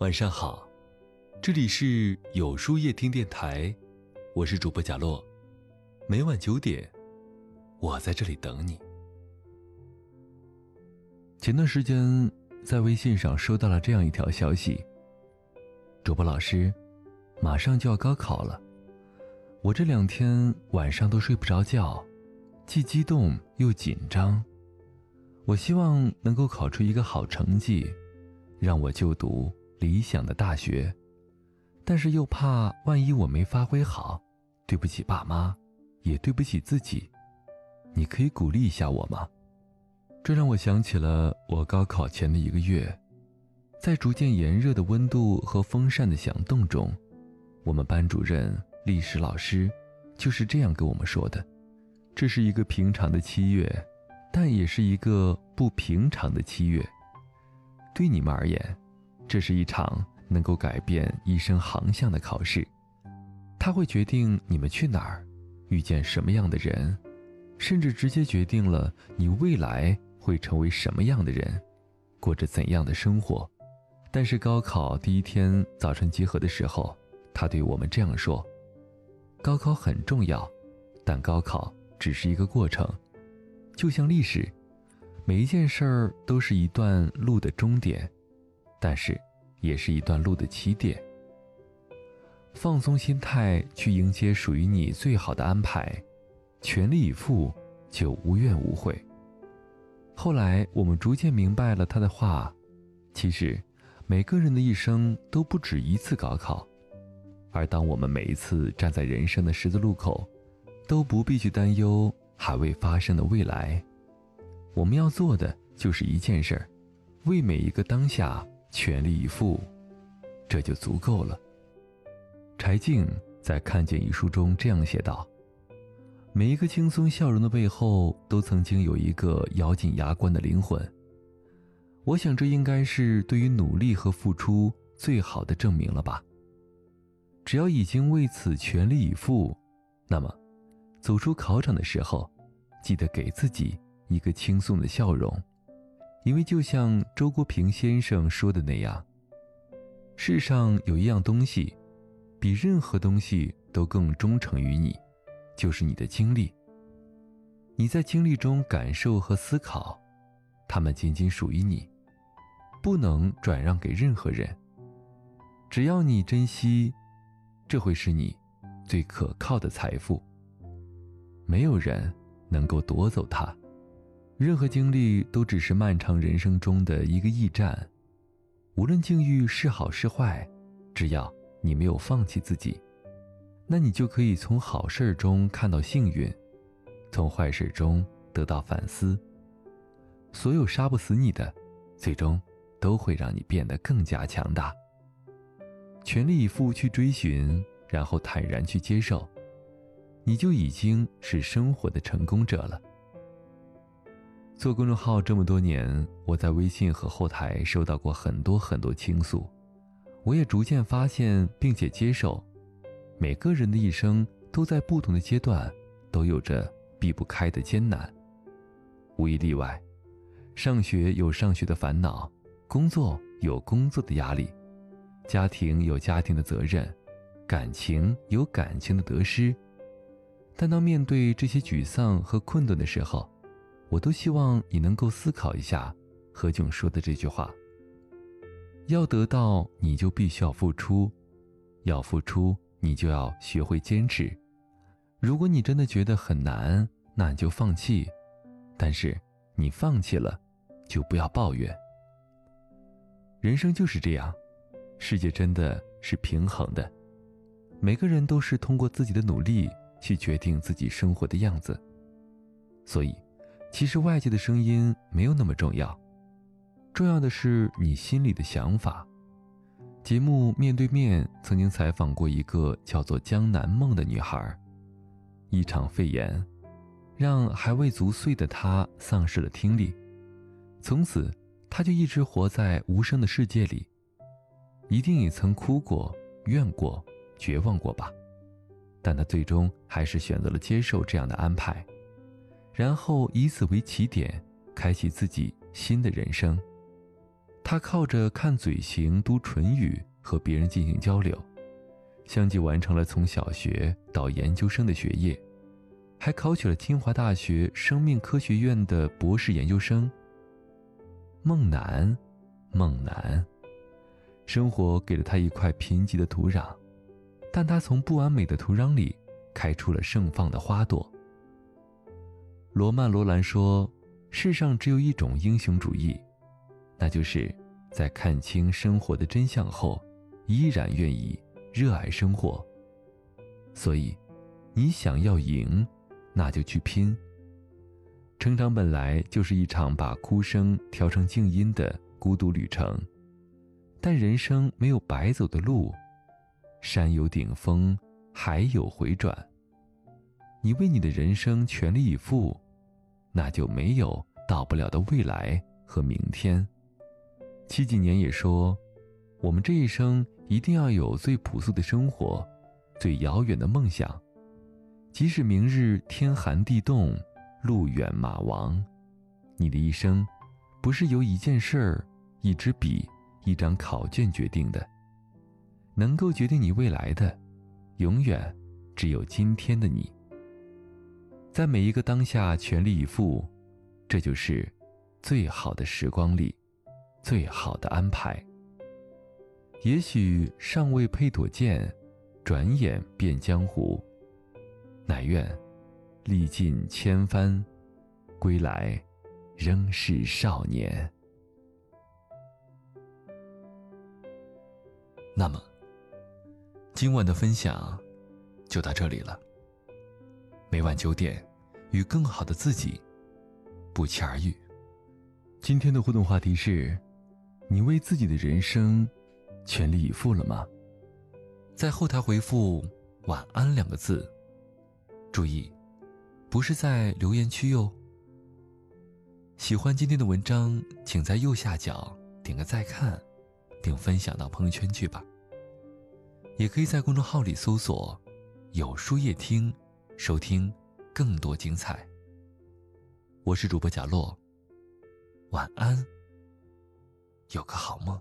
晚上好，这里是有书夜听电台，我是主播贾洛，每晚九点，我在这里等你。前段时间在微信上收到了这样一条消息：主播老师，马上就要高考了，我这两天晚上都睡不着觉，既激动又紧张。我希望能够考出一个好成绩，让我就读理想的大学，但是又怕万一我没发挥好，对不起爸妈，也对不起自己。你可以鼓励一下我吗？这让我想起了我高考前的一个月，在逐渐炎热的温度和风扇的响动中，我们班主任、历史老师就是这样跟我们说的：这是一个平常的七月。但也是一个不平常的七月。对你们而言，这是一场能够改变一生航向的考试，它会决定你们去哪儿，遇见什么样的人，甚至直接决定了你未来会成为什么样的人，过着怎样的生活。但是高考第一天早晨集合的时候，他对我们这样说：“高考很重要，但高考只是一个过程。”就像历史，每一件事儿都是一段路的终点，但是也是一段路的起点。放松心态去迎接属于你最好的安排，全力以赴就无怨无悔。后来我们逐渐明白了他的话，其实每个人的一生都不止一次高考，而当我们每一次站在人生的十字路口，都不必去担忧。还未发生的未来，我们要做的就是一件事儿：为每一个当下全力以赴，这就足够了。柴静在《看见》一书中这样写道：“每一个轻松笑容的背后，都曾经有一个咬紧牙关的灵魂。”我想，这应该是对于努力和付出最好的证明了吧。只要已经为此全力以赴，那么。走出考场的时候，记得给自己一个轻松的笑容，因为就像周国平先生说的那样，世上有一样东西，比任何东西都更忠诚于你，就是你的经历。你在经历中感受和思考，它们仅仅属于你，不能转让给任何人。只要你珍惜，这会是你最可靠的财富。没有人能够夺走它，任何经历都只是漫长人生中的一个驿站。无论境遇是好是坏，只要你没有放弃自己，那你就可以从好事中看到幸运，从坏事中得到反思。所有杀不死你的，最终都会让你变得更加强大。全力以赴去追寻，然后坦然去接受。你就已经是生活的成功者了。做公众号这么多年，我在微信和后台收到过很多很多倾诉，我也逐渐发现并且接受，每个人的一生都在不同的阶段都有着避不开的艰难，无一例外。上学有上学的烦恼，工作有工作的压力，家庭有家庭的责任，感情有感情的得失。但当面对这些沮丧和困顿的时候，我都希望你能够思考一下何炅说的这句话：要得到，你就必须要付出；要付出，你就要学会坚持。如果你真的觉得很难，那你就放弃。但是你放弃了，就不要抱怨。人生就是这样，世界真的是平衡的，每个人都是通过自己的努力。去决定自己生活的样子，所以，其实外界的声音没有那么重要，重要的是你心里的想法。节目面对面曾经采访过一个叫做江南梦的女孩，一场肺炎，让还未足岁的她丧失了听力，从此，她就一直活在无声的世界里，一定也曾哭过、怨过、绝望过吧。但他最终还是选择了接受这样的安排，然后以此为起点，开启自己新的人生。他靠着看嘴型、读唇语和别人进行交流，相继完成了从小学到研究生的学业，还考取了清华大学生命科学院的博士研究生。梦楠，梦楠，生活给了他一块贫瘠的土壤，但他从不完美的土壤里开出了盛放的花朵。罗曼·罗兰说：“世上只有一种英雄主义。”那就是在看清生活的真相后，依然愿意热爱生活。所以，你想要赢，那就去拼。成长本来就是一场把哭声调成静音的孤独旅程，但人生没有白走的路，山有顶峰，海有回转。你为你的人生全力以赴，那就没有到不了的未来和明天。七几年也说：“我们这一生一定要有最朴素的生活，最遥远的梦想。即使明日天寒地冻，路远马亡，你的一生，不是由一件事儿、一支笔、一张考卷决定的。能够决定你未来的，永远只有今天的你。在每一个当下全力以赴，这就是最好的时光里。”最好的安排。也许尚未配妥剑，转眼变江湖。乃愿历尽千帆，归来仍是少年。那么，今晚的分享就到这里了。每晚九点，与更好的自己不期而遇。今天的互动话题是。你为自己的人生全力以赴了吗？在后台回复“晚安”两个字，注意，不是在留言区哟。喜欢今天的文章，请在右下角点个再看，并分享到朋友圈去吧。也可以在公众号里搜索“有书夜听”，收听更多精彩。我是主播贾洛，晚安。有个好梦。